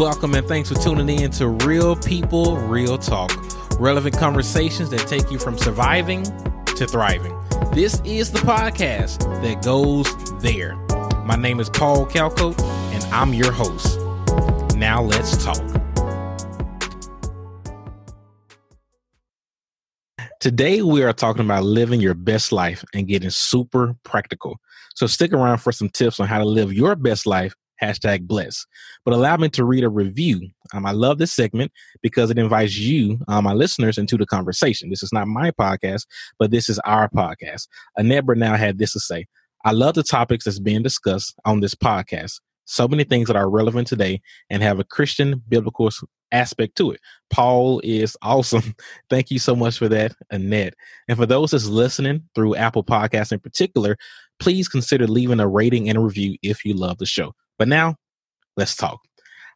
Welcome and thanks for tuning in to Real People, Real Talk. Relevant conversations that take you from surviving to thriving. This is the podcast that goes there. My name is Paul Calcote, and I'm your host. Now let's talk. Today, we are talking about living your best life and getting super practical. So, stick around for some tips on how to live your best life hashtag bless. But allow me to read a review. Um, I love this segment because it invites you, uh, my listeners, into the conversation. This is not my podcast, but this is our podcast. Annette Now had this to say I love the topics that's being discussed on this podcast. So many things that are relevant today and have a Christian biblical aspect to it. Paul is awesome. Thank you so much for that, Annette. And for those that's listening through Apple Podcasts in particular, please consider leaving a rating and a review if you love the show. But now, let's talk.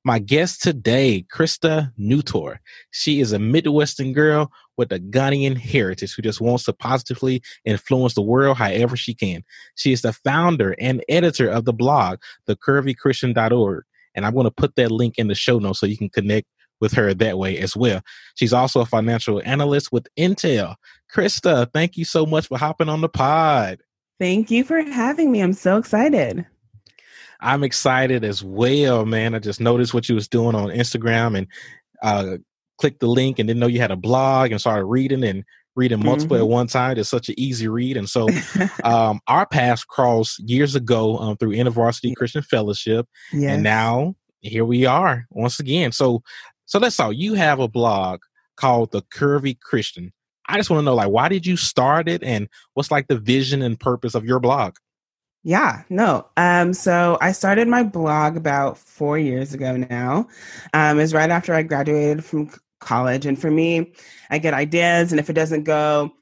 My guest today, Christa Nutor. She is a Midwestern girl with a Ghanaian heritage who just wants to positively influence the world however she can. She is the founder and editor of the blog, thecurvychristian.org. And I'm going to put that link in the show notes so you can connect with her that way as well. She's also a financial analyst with Intel. Christa, thank you so much for hopping on the pod. Thank you for having me. I'm so excited. I'm excited as well, man. I just noticed what you was doing on Instagram and uh, clicked the link and didn't know you had a blog and started reading and reading multiple mm-hmm. at one time. It's such an easy read. And so um, our paths crossed years ago um, through InterVarsity Christian Fellowship. Yes. And now here we are once again. So so let's talk. You have a blog called The Curvy Christian. I just want to know like why did you start it and what's like the vision and purpose of your blog? Yeah, no. Um, so I started my blog about four years ago now. Um, is right after I graduated from college, and for me, I get ideas, and if it doesn't go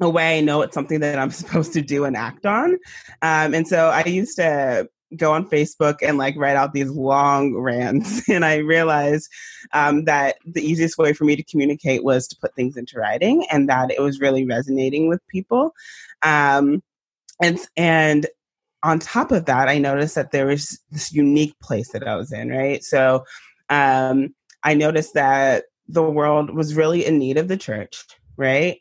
away, I know it's something that I'm supposed to do and act on. Um, and so I used to go on Facebook and like write out these long rants. And I realized um, that the easiest way for me to communicate was to put things into writing and that it was really resonating with people. Um, and, and on top of that, I noticed that there was this unique place that I was in, right? So um, I noticed that the world was really in need of the church, right?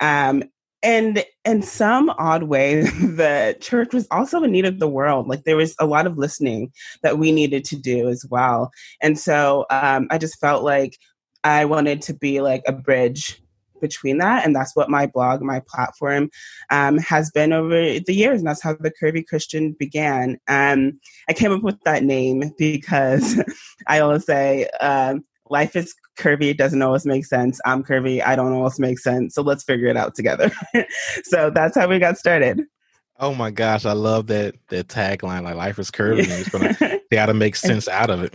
Um, and in some odd way, the church was also in need of the world. Like there was a lot of listening that we needed to do as well. And so um, I just felt like I wanted to be like a bridge between that. And that's what my blog, my platform um, has been over the years. And that's how the Curvy Christian began. Um, I came up with that name because I always say, um, life is curvy it doesn't always make sense i'm curvy i don't always make sense so let's figure it out together so that's how we got started oh my gosh i love that that tagline like life is curvy it's gonna they gotta make sense out of it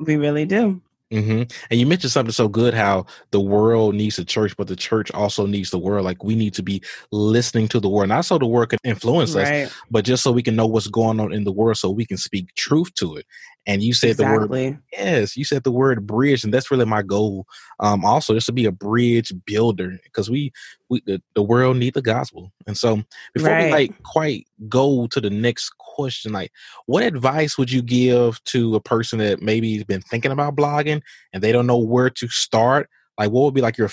we really do Mm-hmm. And you mentioned something so good how the world needs the church, but the church also needs the world. Like we need to be listening to the word, not so the word can influence right. us, but just so we can know what's going on in the world so we can speak truth to it. And you said exactly. the word, yes, you said the word bridge, and that's really my goal. Um, also, just to be a bridge builder because we, we the, the world need the gospel. And so, before right. we like quite go to the next question, like, what advice would you give to a person that maybe has been thinking about blogging and they don't know where to start? Like, what would be like your,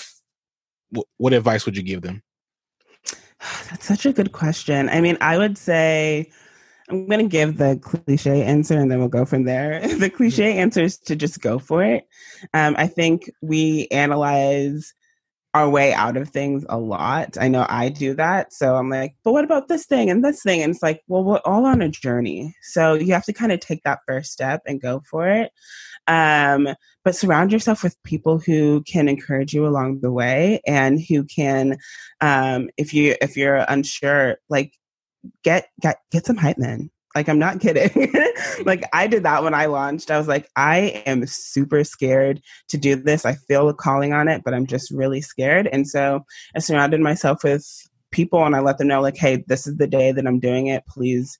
what, what advice would you give them? That's such a good question. I mean, I would say I'm going to give the cliche answer and then we'll go from there. the cliche answer is to just go for it. Um, I think we analyze our way out of things a lot. I know I do that. So I'm like, but what about this thing and this thing? And it's like, well, we're all on a journey. So you have to kind of take that first step and go for it. Um, but surround yourself with people who can encourage you along the way and who can, um, if you if you're unsure, like get get get some hype men. Like I'm not kidding. like I did that when I launched. I was like, I am super scared to do this. I feel a calling on it, but I'm just really scared. And so I surrounded myself with people and I let them know like, hey, this is the day that I'm doing it. Please,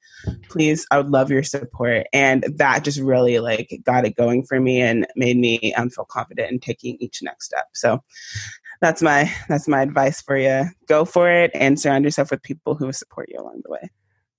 please, I would love your support. And that just really like got it going for me and made me um, feel confident in taking each next step. So that's my that's my advice for you. Go for it and surround yourself with people who will support you along the way.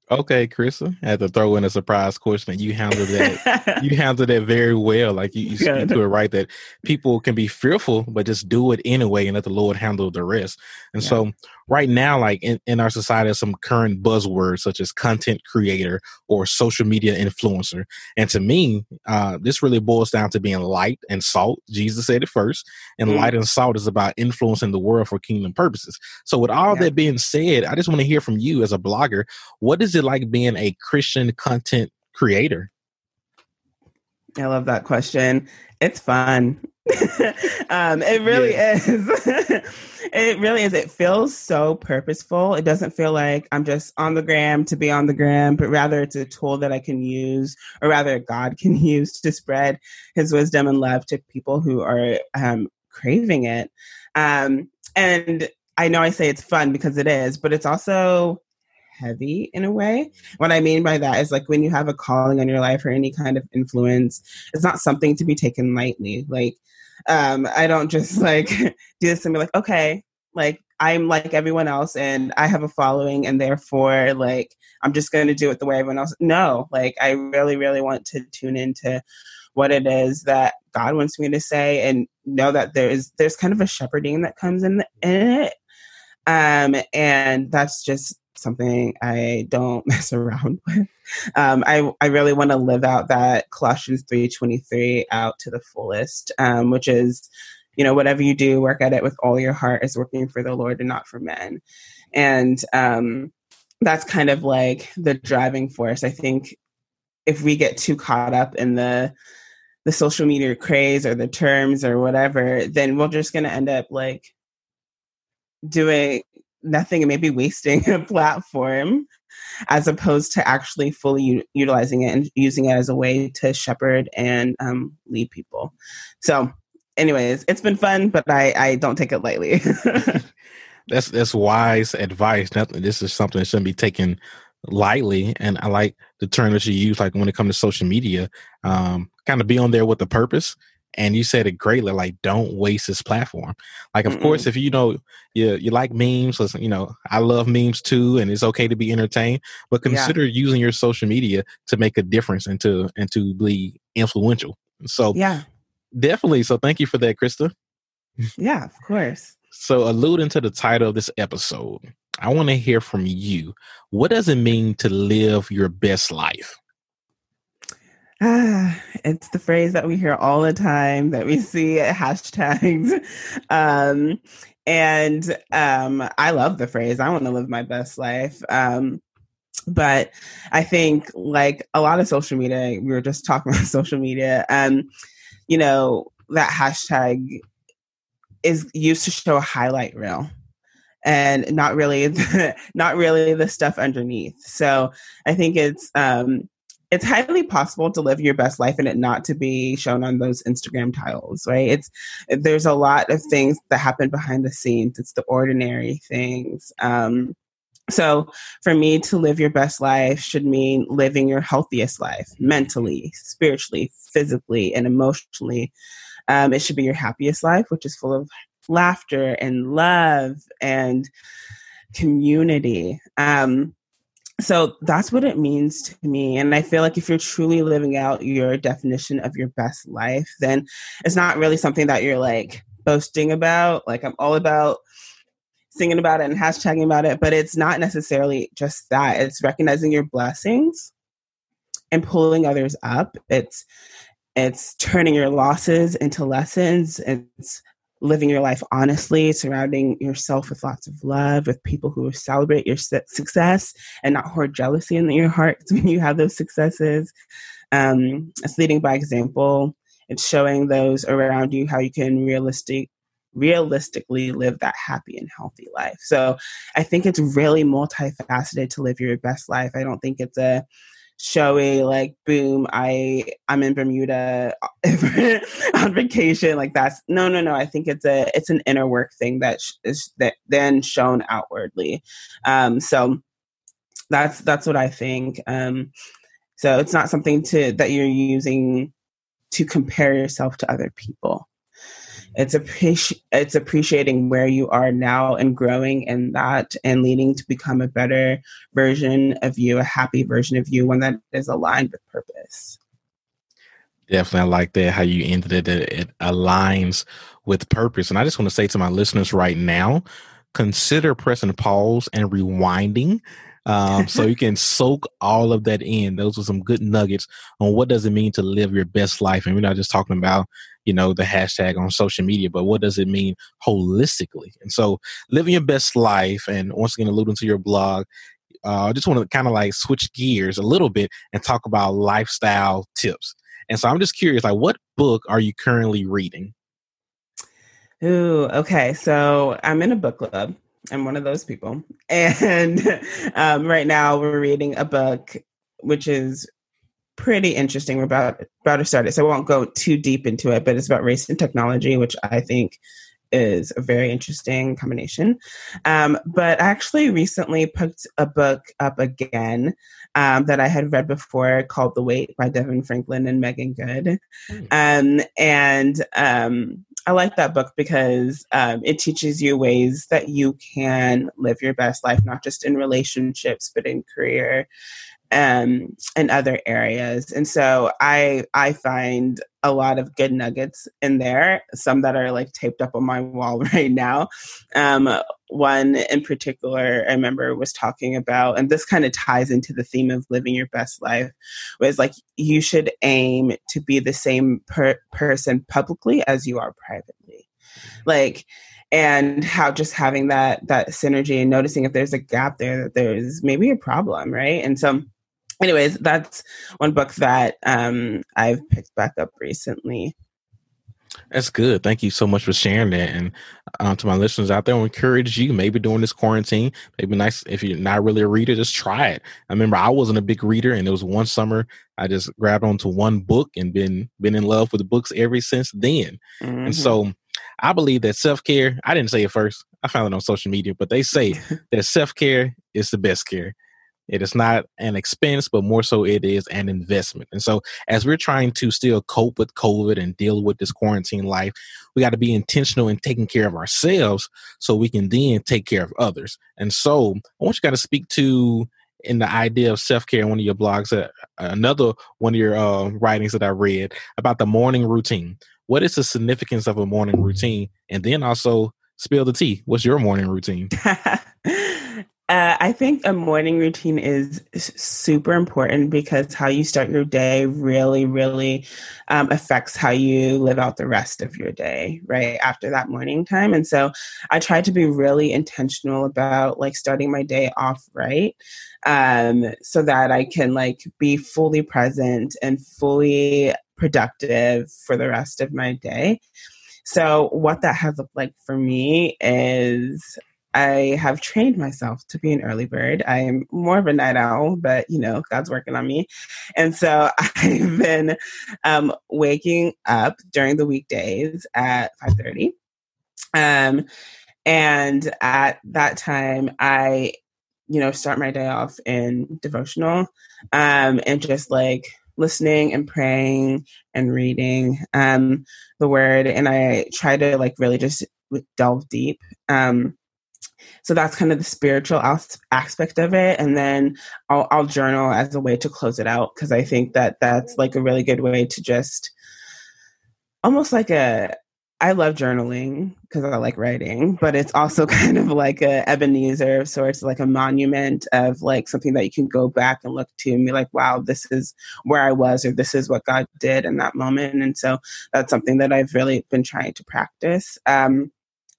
Okay, Christa, I had to throw in a surprise question. You handled that. you handled that very well. Like you, you speak to it right that people can be fearful, but just do it anyway and let the Lord handle the rest. And yeah. so, right now, like in, in our society, some current buzzwords such as content creator or social media influencer. And to me, uh, this really boils down to being light and salt. Jesus said it first, and mm. light and salt is about influencing the world for kingdom purposes. So, with all yeah. that being said, I just want to hear from you as a blogger. What is it like being a Christian content creator? I love that question. It's fun. um, it really yeah. is. it really is. It feels so purposeful. It doesn't feel like I'm just on the gram to be on the gram, but rather it's a tool that I can use, or rather God can use to spread His wisdom and love to people who are um, craving it. Um, and I know I say it's fun because it is, but it's also heavy in a way. What I mean by that is like when you have a calling on your life or any kind of influence, it's not something to be taken lightly. Like, um, I don't just like do this and be like, okay, like I'm like everyone else and I have a following and therefore like I'm just going to do it the way everyone else. No, like I really, really want to tune into what it is that God wants me to say and know that there is there's kind of a shepherding that comes in, the, in it. Um, and that's just something I don't mess around with. Um, I I really want to live out that Colossians three twenty three out to the fullest, um, which is, you know, whatever you do, work at it with all your heart is working for the Lord and not for men, and um, that's kind of like the driving force. I think if we get too caught up in the the social media craze or the terms or whatever, then we're just going to end up like doing nothing and maybe wasting a platform as opposed to actually fully u- utilizing it and using it as a way to shepherd and um, lead people. So, anyways, it's been fun, but I, I don't take it lightly. that's that's wise advice. Nothing. This is something that shouldn't be taken lightly. And I like the term that you use, like when it comes to social media, um, kind of be on there with a purpose and you said it greatly like don't waste this platform. Like of Mm-mm. course mm-hmm. if you know you you like memes listen you know i love memes too and it's okay to be entertained but consider yeah. using your social media to make a difference and to and to be influential. So yeah. definitely so thank you for that christa. Yeah of course. So alluding to the title of this episode i want to hear from you. What does it mean to live your best life Ah, it's the phrase that we hear all the time that we see at hashtags. Um, and um, I love the phrase. I want to live my best life. Um, but I think, like a lot of social media, we were just talking about social media. Um, you know, that hashtag is used to show a highlight reel and not really the, not really the stuff underneath so i think it's um it's highly possible to live your best life and it not to be shown on those Instagram tiles, right? It's there's a lot of things that happen behind the scenes. It's the ordinary things. Um, so for me to live your best life should mean living your healthiest life mentally, spiritually, physically, and emotionally. Um, it should be your happiest life, which is full of laughter and love and community. Um, so that's what it means to me. And I feel like if you're truly living out your definition of your best life, then it's not really something that you're like boasting about. Like I'm all about singing about it and hashtagging about it, but it's not necessarily just that. It's recognizing your blessings and pulling others up. It's it's turning your losses into lessons. It's living your life honestly, surrounding yourself with lots of love, with people who celebrate your success and not hoard jealousy in your heart when you have those successes. Um, it's leading by example. It's showing those around you how you can realistic, realistically live that happy and healthy life. So I think it's really multifaceted to live your best life. I don't think it's a showy like boom i i'm in bermuda on vacation like that's no no no i think it's a it's an inner work thing that sh- is that then shown outwardly. Um so that's that's what i think um so it's not something to that you're using to compare yourself to other people it's appreci- it's appreciating where you are now and growing in that and leading to become a better version of you, a happy version of you, one that is aligned with purpose. Definitely, I like that how you ended it. It aligns with purpose, and I just want to say to my listeners right now: consider pressing pause and rewinding um, so you can soak all of that in. Those are some good nuggets on what does it mean to live your best life. And we're not just talking about, you know, the hashtag on social media, but what does it mean holistically? And so living your best life, and once again, alluding to your blog, uh, I just want to kind of like switch gears a little bit and talk about lifestyle tips. And so I'm just curious, like, what book are you currently reading? Ooh, okay. So I'm in a book club. I'm one of those people. And um, right now we're reading a book which is pretty interesting. We're about about to start it, so I won't go too deep into it. But it's about race and technology, which I think is a very interesting combination. Um, but I actually recently picked a book up again um, that I had read before called The Wait by DeVon Franklin and Meagan Good. Hmm. Um, and um, I like that book because um, it teaches you ways that you can live your best life, not just in relationships, but in career um, and other areas. And so I I find a lot of good nuggets in there. Some that are like taped up on my wall right now. Um, one in particular, I remember was talking about, and this kind of ties into the theme of living your best life. Was like you should aim to be the same per- person publicly as you are privately, like and how just having that that synergy and noticing if there's a gap there that there's maybe a problem right and so anyways, that's one book that um, I've picked back up recently. That's good. Thank you so much for sharing that. And um, to my listeners out there, I encourage you maybe during this quarantine, maybe nice if you're not really a reader, just try it. I remember I wasn't a big reader, and it was one summer I just grabbed onto one book and been been in love with the books ever since then. Mm-hmm. And so I believe that self care. I didn't say it first. I found it on social media, but they say that self care is the best care. It is not an expense, but more so it is an investment. And so, as we're trying to still cope with COVID and deal with this quarantine life, we got to be intentional in taking care of ourselves so we can then take care of others. And so, I want you guys to speak to in the idea of self care in one of your blogs, uh, another one of your uh, writings that I read about the morning routine. What is the significance of a morning routine? And then also spill the tea. What's your morning routine? Uh, I think a morning routine is super important because how you start your day really, really um, affects how you live out the rest of your day, right? After that morning time. And so I try to be really intentional about like starting my day off right um, so that I can like be fully present and fully productive for the rest of my day. So, what that has looked like for me is I have trained myself to be an early bird. I am more of a night owl, but you know, God's working on me. And so I've been um, waking up during the weekdays at 5:30. Um, and at that time, I, you know, start my day off in devotional um, and just like listening and praying and reading um, the word. And I try to like really just delve deep. Um, so that's kind of the spiritual aspect of it. And then I'll, I'll journal as a way to close it out because i think that that's like a really good way to just almost like a i love journaling because i like writing but it's also kind of like a ebenezer of sorts like a monument of like something that you can go back and look to and be like wow this is where i was or this is what god did in that moment. And so that's something that i've really been trying to practice. Um,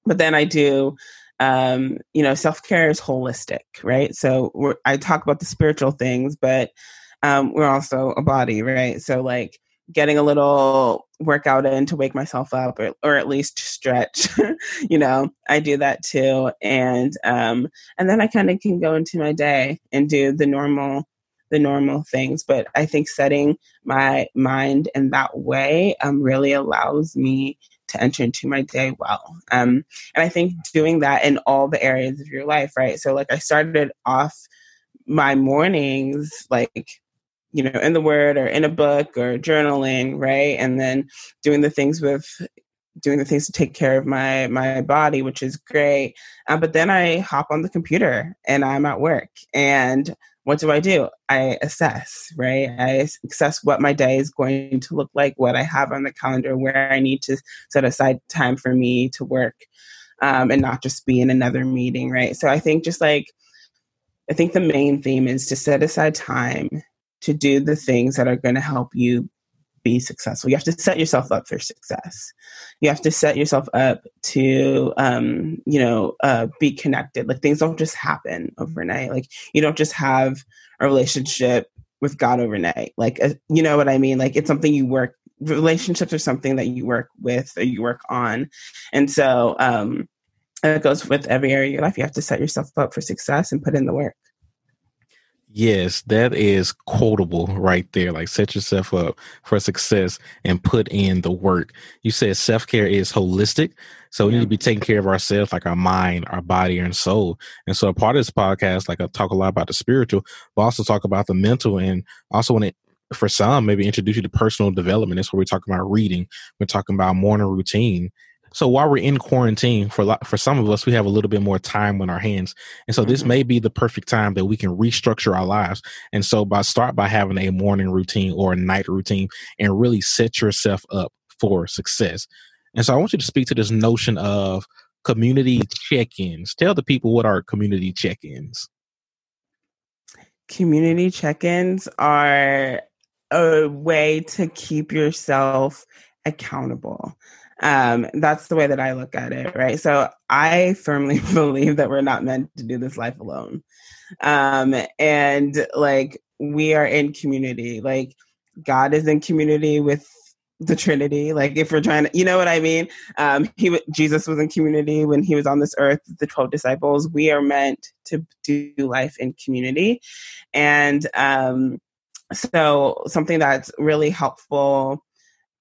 but then i do um, you know, self care is holistic, right? So I talk about the spiritual things, but um, we're also a body, right? So like getting a little workout in to wake myself up or, or at least stretch you know i do that too and um and then i kind of can go into my day and do the normal the normal things but i think setting my mind in that way um really allows me to enter into my day well. Um, and I think doing that in all the areas of your life, right? So, like, I started off my mornings, like, you know, in the word or in a book or journaling, right? And then doing the things with doing the things to take care of my my body, which is great. Uh, but then I hop on the computer and I'm at work. And what do I do? I assess, right? I assess what my day is going to look like, what I have on the calendar, where I need to set aside time for me to work um, and not just be in another meeting, right? So I think just like, I think the main theme is to set aside time to do the things that are going to help you be successful. You have to set yourself up for success. You have to set yourself up to, um, you know, uh, be connected. Like things don't just happen overnight. Like you don't just have a relationship with God overnight. Like, uh, you know what I mean? Like it's something you work. Relationships are something that you work with or you work on, and so um, it goes with every area of your life. You have to set yourself up for success and put in the work. Yes, that is quotable right there. Like set yourself up for success and put in the work. You said self care is holistic. So we need to be taking care of ourselves, like our mind, our body, and soul. And so a part of this podcast, like I talk a lot about the spiritual, but also talk about the mental and also want to for some, maybe introduce you to personal development. That's where we're talking about reading. We're talking about morning routine so while we're in quarantine, for for some of us, we have a little bit more time on our hands, and so this mm-hmm. may be the perfect time that we can restructure our lives. And so, by start by having a morning routine or a night routine, and really set yourself up for success. And so, I want you to speak to this notion of community check-ins. Tell the people what are community check-ins. Community check-ins are a way to keep yourself accountable. Um, that's the way that I look at it, right? So I firmly believe that we're not meant to do this life alone. Um, and like we are in community, like God is in community with the Trinity. Like if we're trying to, you know what I mean? Um, he Jesus was in community when he was on this earth. The twelve disciples. We are meant to do life in community, and um, so something that's really helpful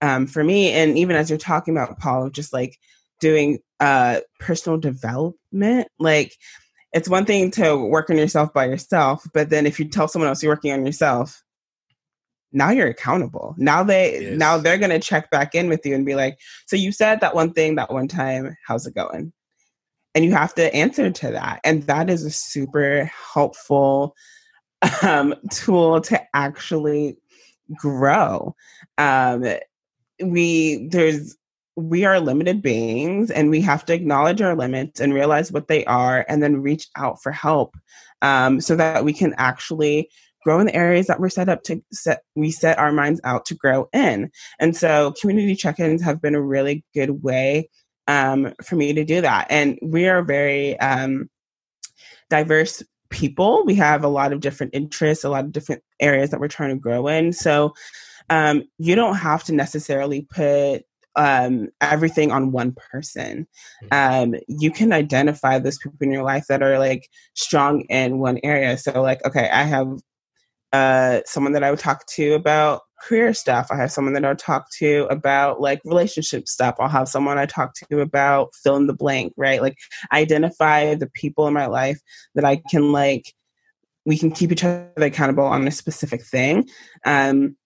um, for me. And even as you're talking about Paul, just like doing uh, personal development, like it's one thing to work on yourself by yourself, but then if you tell someone else you're working on yourself, now you're accountable. Now they yes. now they're gonna check back in with you and be like, so you said that one thing that one time, how's it going? And you have to answer to that. And that is a super helpful um, tool to actually grow. Um, we there's we are limited beings and we have to acknowledge our limits and realize what they are and then reach out for help um, so that we can actually grow in the areas that we're set up to set we set our minds out to grow in. And so community check-ins have been a really good way um, for me to do that. And we are very um, diverse people. We have a lot of different interests a lot of different areas that we're trying to grow in. So um, you don't have to necessarily put um, everything on one person. Mm-hmm. Um, you can identify those people in your life that are like strong in one area. So, like, okay, I have uh, someone that I would talk to about career stuff. I have someone that I'll talk to about like relationship stuff. I'll have someone I talk to about fill in the blank, right? Like, identify the people in my life that I can like. We can keep each other accountable on a specific thing. Um,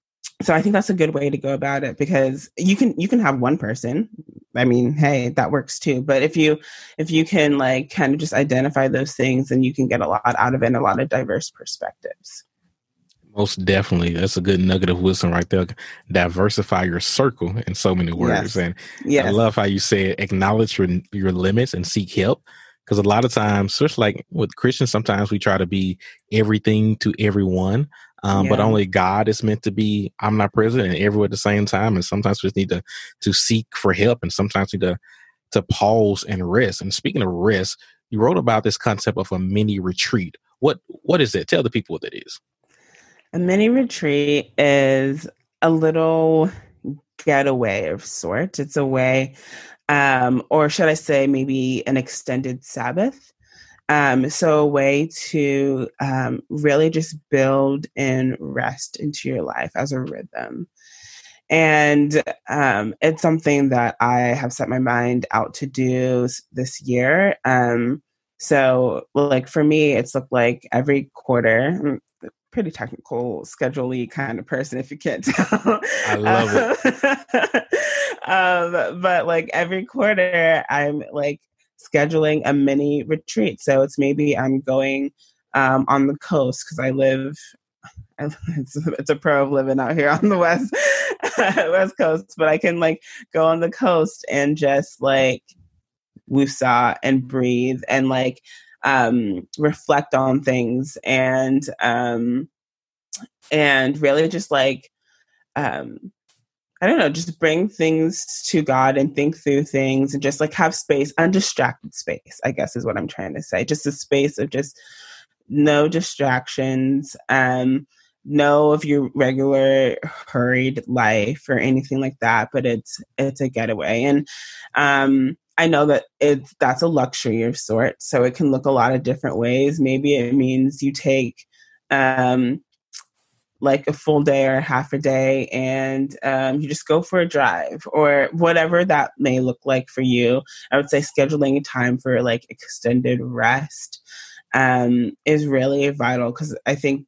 so i think that's a good way to go about it because you can you can have one person. I mean hey that works too. But if you if you can like kind of just identify those things then you can get a lot out of it and a lot of diverse perspectives. Most definitely. That's a good nugget of wisdom right there. Diversify your circle in so many words. Yes. and yes. i love how you say acknowledge your your limits and seek help because a lot of times especially like with christians sometimes we try to be everything to everyone um, yeah. but only God is meant to be I'm omnipresent and everywhere at the same time. And sometimes we just need to to seek for help, and sometimes we need to to pause and rest. And speaking of rest, you wrote about this concept of a mini retreat. What what is it? Tell the people what that is. A mini retreat is a little getaway of sorts. It's a way, um, or should I say, maybe an extended Sabbath. Um, so a way to um, really just build and rest into your life as a rhythm. And um, it's something that I have set my mind out to do this year. Um, so, like for me, it's looked like every quarter, mm, pretty technical, schedule kind of person, if you can't tell. I love it. um, but like every quarter, I'm like scheduling a mini retreat. So it's maybe I'm going um, on the coast because I live. It's, it's a pro of living out here on the west west coast, but I can like go on the coast and just like woosah and breathe and like um, reflect on things and um, and really just like um, I don't know, just bring things to God and think through things and just like have space, undistracted space, I guess is what I'm trying to say. Just a space of just no distractions, um, no of your regular hurried life or anything like that, but it's it's a getaway. And um I know that it's that's a luxury of sorts, so it can look a lot of different ways. Maybe it means you take um, like a full day or half a day and um, you just go for a drive or whatever that may look like for you. I would say scheduling time for like extended rest um, is really vital because I think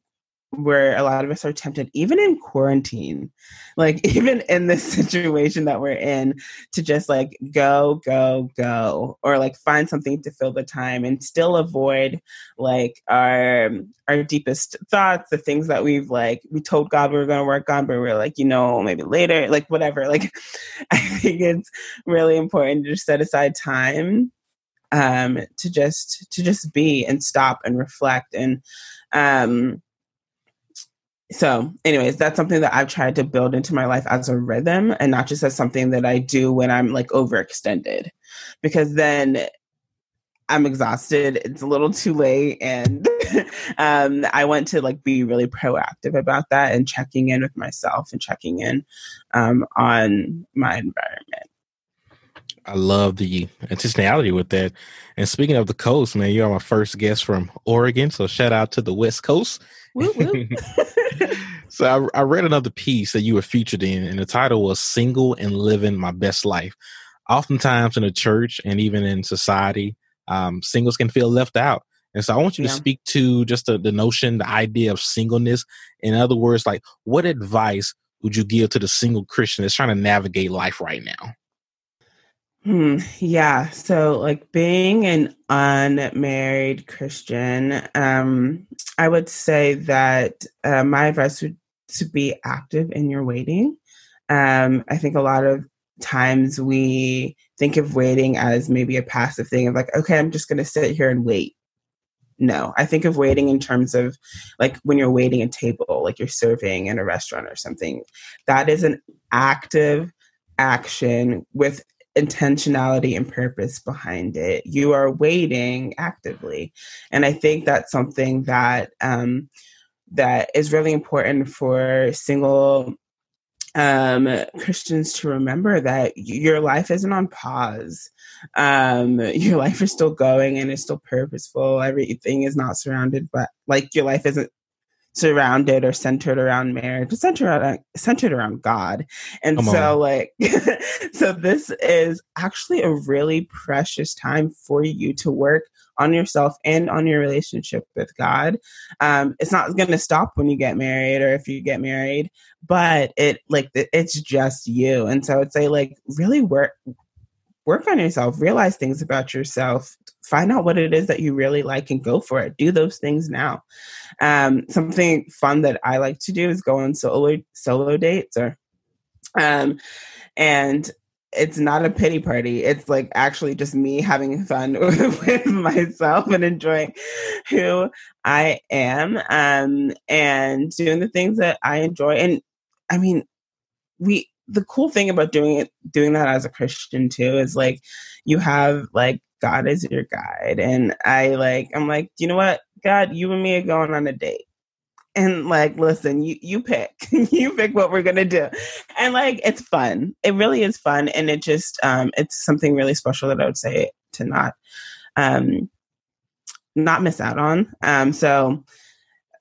where a lot of us are tempted, even in quarantine, like even in this situation that we're in, to just like go, go, go, or like find something to fill the time and still avoid like our our deepest thoughts, the things that we've like we told God we were gonna work on, but we're like, you know, maybe later, like whatever. Like I think it's really important to just set aside time um to just to just be and stop and reflect and um so anyways that's something that i've tried to build into my life as a rhythm and not just as something that i do when i'm like overextended. Because then i'm exhausted it's a little too late and um, i want to like be really proactive about that and checking in with myself and checking in um, on my environment I love the intentionality with that. And speaking of the coast, man, you're my first guest from Oregon. So shout out to the West Coast. so I, I, read another piece that you were featured in, and the title was "Single and Living My Best Life." Oftentimes in the church and even in society, um, singles can feel left out. And so I want you yeah. to speak to just the, the notion, the idea of singleness. In other words, like what advice would you give to the single Christian that's trying to navigate life right now? Hmm, yeah. So, like being an unmarried Christian, um, I would say that uh, my advice would to be active in your waiting. Um, I think a lot of times we think of waiting as maybe a passive thing of like, okay, I'm just going to sit here and wait. No, I think of waiting in terms of like when you're waiting a table, like you're serving in a restaurant or something. That is an active action with intentionality and purpose behind it. You are waiting actively. And I think that's something that um, that is really important for single um, Christians to remember that your life isn't on pause. Um, your life is still going and it's still purposeful. Everything is not surrounded, but like your life isn't surrounded or centered around marriage, centered around, centered around God. And Come so, on. like, so this is actually a really precious time for you to work on yourself and on your relationship with God. Um, it's not going to stop when you get married or if you get married, but it like it's just you. And so I'd say like really work work on yourself, realize things about yourself, find out what it is that you really like and go for it. Do those things now. Um, something fun that I like to do is go on solo solo dates or um and it's not a pity party. It's like actually just me having fun with myself and enjoying who I am um, and doing the things that I enjoy. And I mean, we the cool thing about doing it doing that as a christian too is like you have like god is your guide. And i like i'm like you know what? God you and me are going on a date. And like listen you you pick. You pick what we're gonna do. And like it's fun. It really is fun. And it just um it's something really special that i would say to not um not miss out on. Um so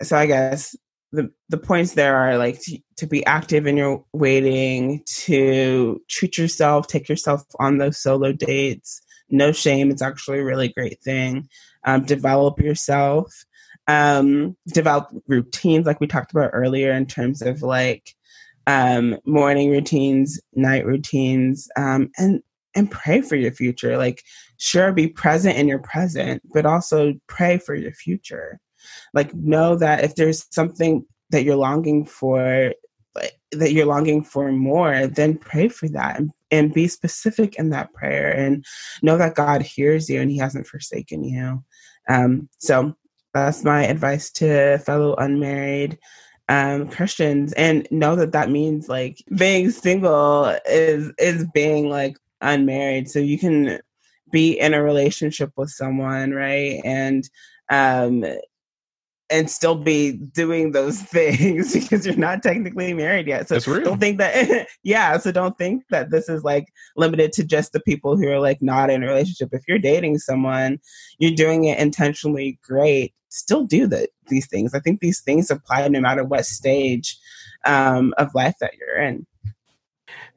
so i guess the the points there are like to, to, be active in your waiting, to treat yourself, take yourself on those solo dates. No shame; it's actually a really great thing. Um, develop yourself, um, develop routines like we talked about earlier in terms of like um, morning routines, night routines, um, and and pray for your future. Like, sure, be present in your present, but also pray for your future. Like, know that if there's something that you're longing for, that you're longing for more, then pray for that and, and be specific in that prayer and know that God hears you and He hasn't forsaken you. Um, so that's my advice to fellow unmarried um, Christians, and know that that means like being single is is being like unmarried. So you can be in a relationship with someone, right? And um, and still be doing those things because you're not technically married yet. So don't think that yeah, so don't think that this is like limited to just the people who are like not in a relationship. If you're dating someone, you're doing it intentionally great. Still do the, these things. I think these things apply no matter what stage um, of life that you're in.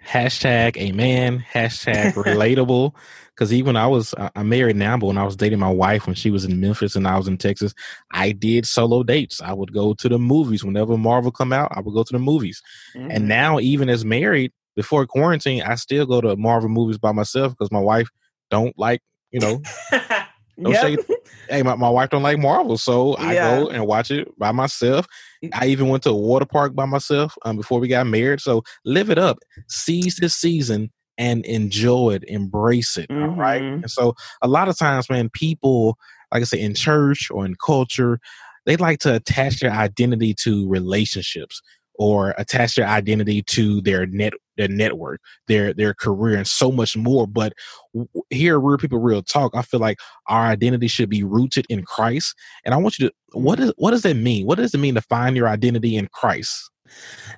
Hashtag amen. Hashtag relatable. Because even I was, I'm married now, but when I was dating my wife when she was in Memphis and I was in Texas, I did solo dates. I would go to the movies whenever Marvel come out. I would go to the movies. Mm-hmm. And now, even as married, before quarantine, I still go to Marvel movies by myself because my wife don't like, you know, don't yep. say, hey, my, my wife don't like Marvel, so I yeah. go and watch it by myself. I even went to a water park by myself um, before we got married. So live it up, seize this season and enjoy it, embrace it. Mm-hmm. Right. And so a lot of times, man, people, like I say, in church or in culture, they like to attach their identity to relationships or attach their identity to their net their network their their career and so much more but here real people real talk i feel like our identity should be rooted in christ and i want you to what is what does that mean what does it mean to find your identity in christ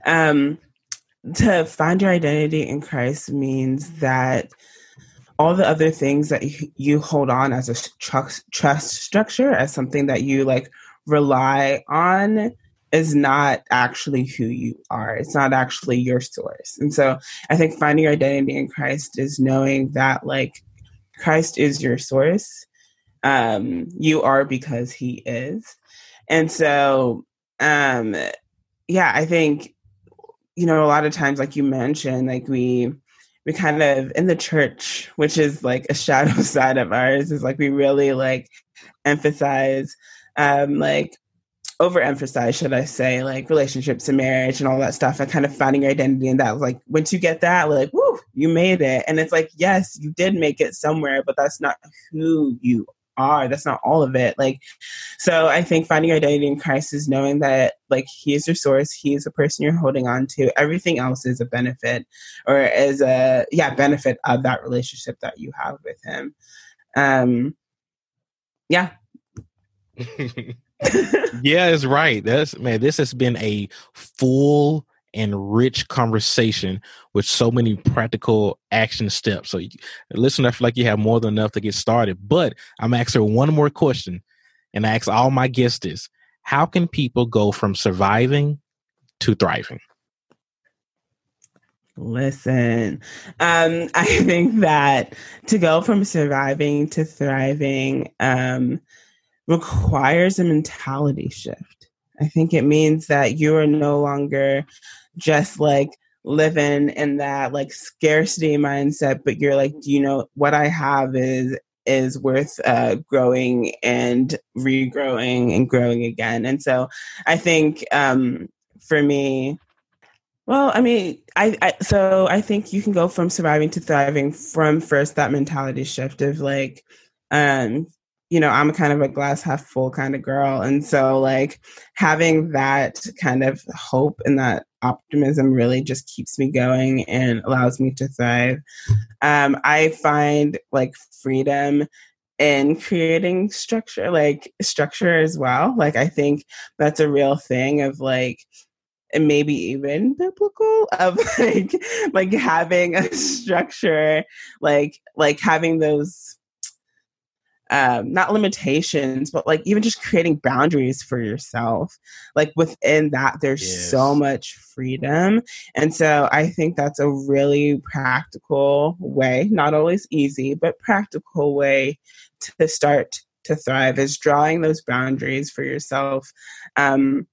um to find your identity in christ means that all the other things that you, hold on as a trust trust structure as something that you like rely on is not actually who you are. It's not actually your source. And so I think finding your identity in Christ is knowing that like Christ is your source. Um, you are because he is. And so um yeah, I think you know a lot of times like you mentioned like we we kind of in the church, which is like a shadow side of ours, is like we really like emphasize um like overemphasize, should I say, like relationships and marriage and all that stuff and kind of finding your identity in that. Like once you get that, like, woo, you made it. And it's like, yes, you did make it somewhere, but that's not who you are. That's not all of it. Like, so I think finding your identity in Christ is knowing that like he is your source, he is the person you're holding on to. Everything else is a benefit or is a yeah, benefit of that relationship that you have with him. Um yeah. yeah, it's right. That's man. This has been a full and rich conversation with so many practical action steps. So, listen, I feel like you have more than enough to get started. But I'm asking one more question, and I ask all my guests this: How can people go from surviving to thriving? Listen, um, I think that to go from surviving to thriving, um, requires a mentality shift. I think it means that you are no longer just like living in that like scarcity mindset, but you're like, do you know, what I have is is worth uh, growing and regrowing and growing again. And so I think um, for me, well, I mean, I, I, so I think you can go from surviving to thriving from first that mentality shift of like um you know, I'm kind of a glass half full kind of girl. And so, like, having that kind of hope and that optimism really just keeps me going and allows me to thrive. Um, I find like freedom in creating structure, like structure as well. Like, I think that's a real thing of like, and maybe even biblical of like like having a structure like like having those um, not limitations, but like even just creating boundaries for yourself. Like within that, there's yes. so much freedom. And so I think that's a really practical way, not always easy, but practical way to start to thrive is drawing those boundaries for yourself um,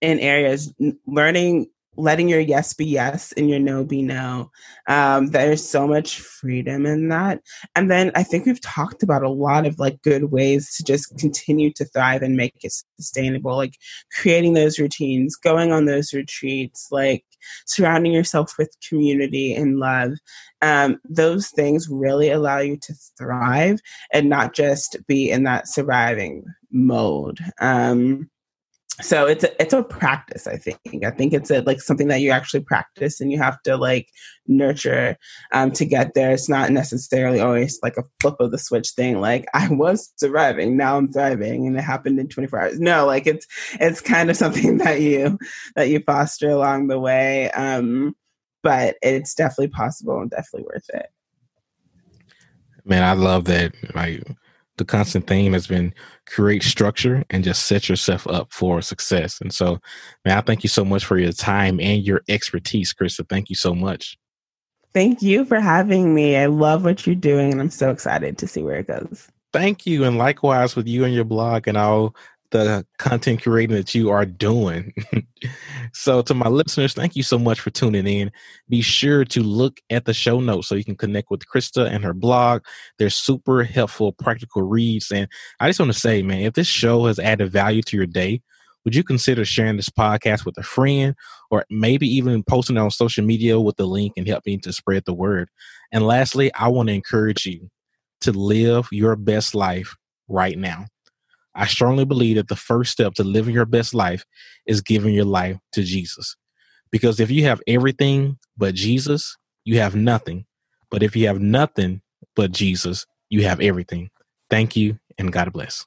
in areas learning letting your yes be yes and your no be no. Um, there's so much freedom in that. And then I think we've talked about a lot of like good ways to just continue to thrive and make it sustainable, like creating those routines, going on those retreats, like surrounding yourself with community and love. Um, those things really allow you to thrive and not just be in that surviving mode. Um, so it's a, it's a practice i think. I think it's a, like something that you actually practice and you have to like nurture um, to get there. It's not necessarily always like a flip of the switch thing like i was surviving now i'm thriving and it happened in 24 hours. No like it's it's kind of something that you that you foster along the way um, but it's definitely possible and definitely worth it. Man i love that like the constant theme has been create structure and just set yourself up for success. And so, man, I thank you so much for your time and your expertise, Christa. Thank you so much. Thank you for having me. I love what you're doing, and I'm so excited to see where it goes. Thank you. And likewise with you and your blog and all the content creating that you are doing. so, to my listeners, thank you so much for tuning in. Be sure to look at the show notes so you can connect with Christa and her blog. They're super helpful, practical reads. And I just want to say, man, if this show has added value to your day, would you consider sharing this podcast with a friend or maybe even posting it on social media with the link and help me to spread the word? And lastly, I want to encourage you to live your best life right now. I strongly believe that the first step to living your best life is giving your life to Jesus. Because if you have everything but Jesus, you have nothing. But if you have nothing but Jesus, you have everything. Thank you and God bless.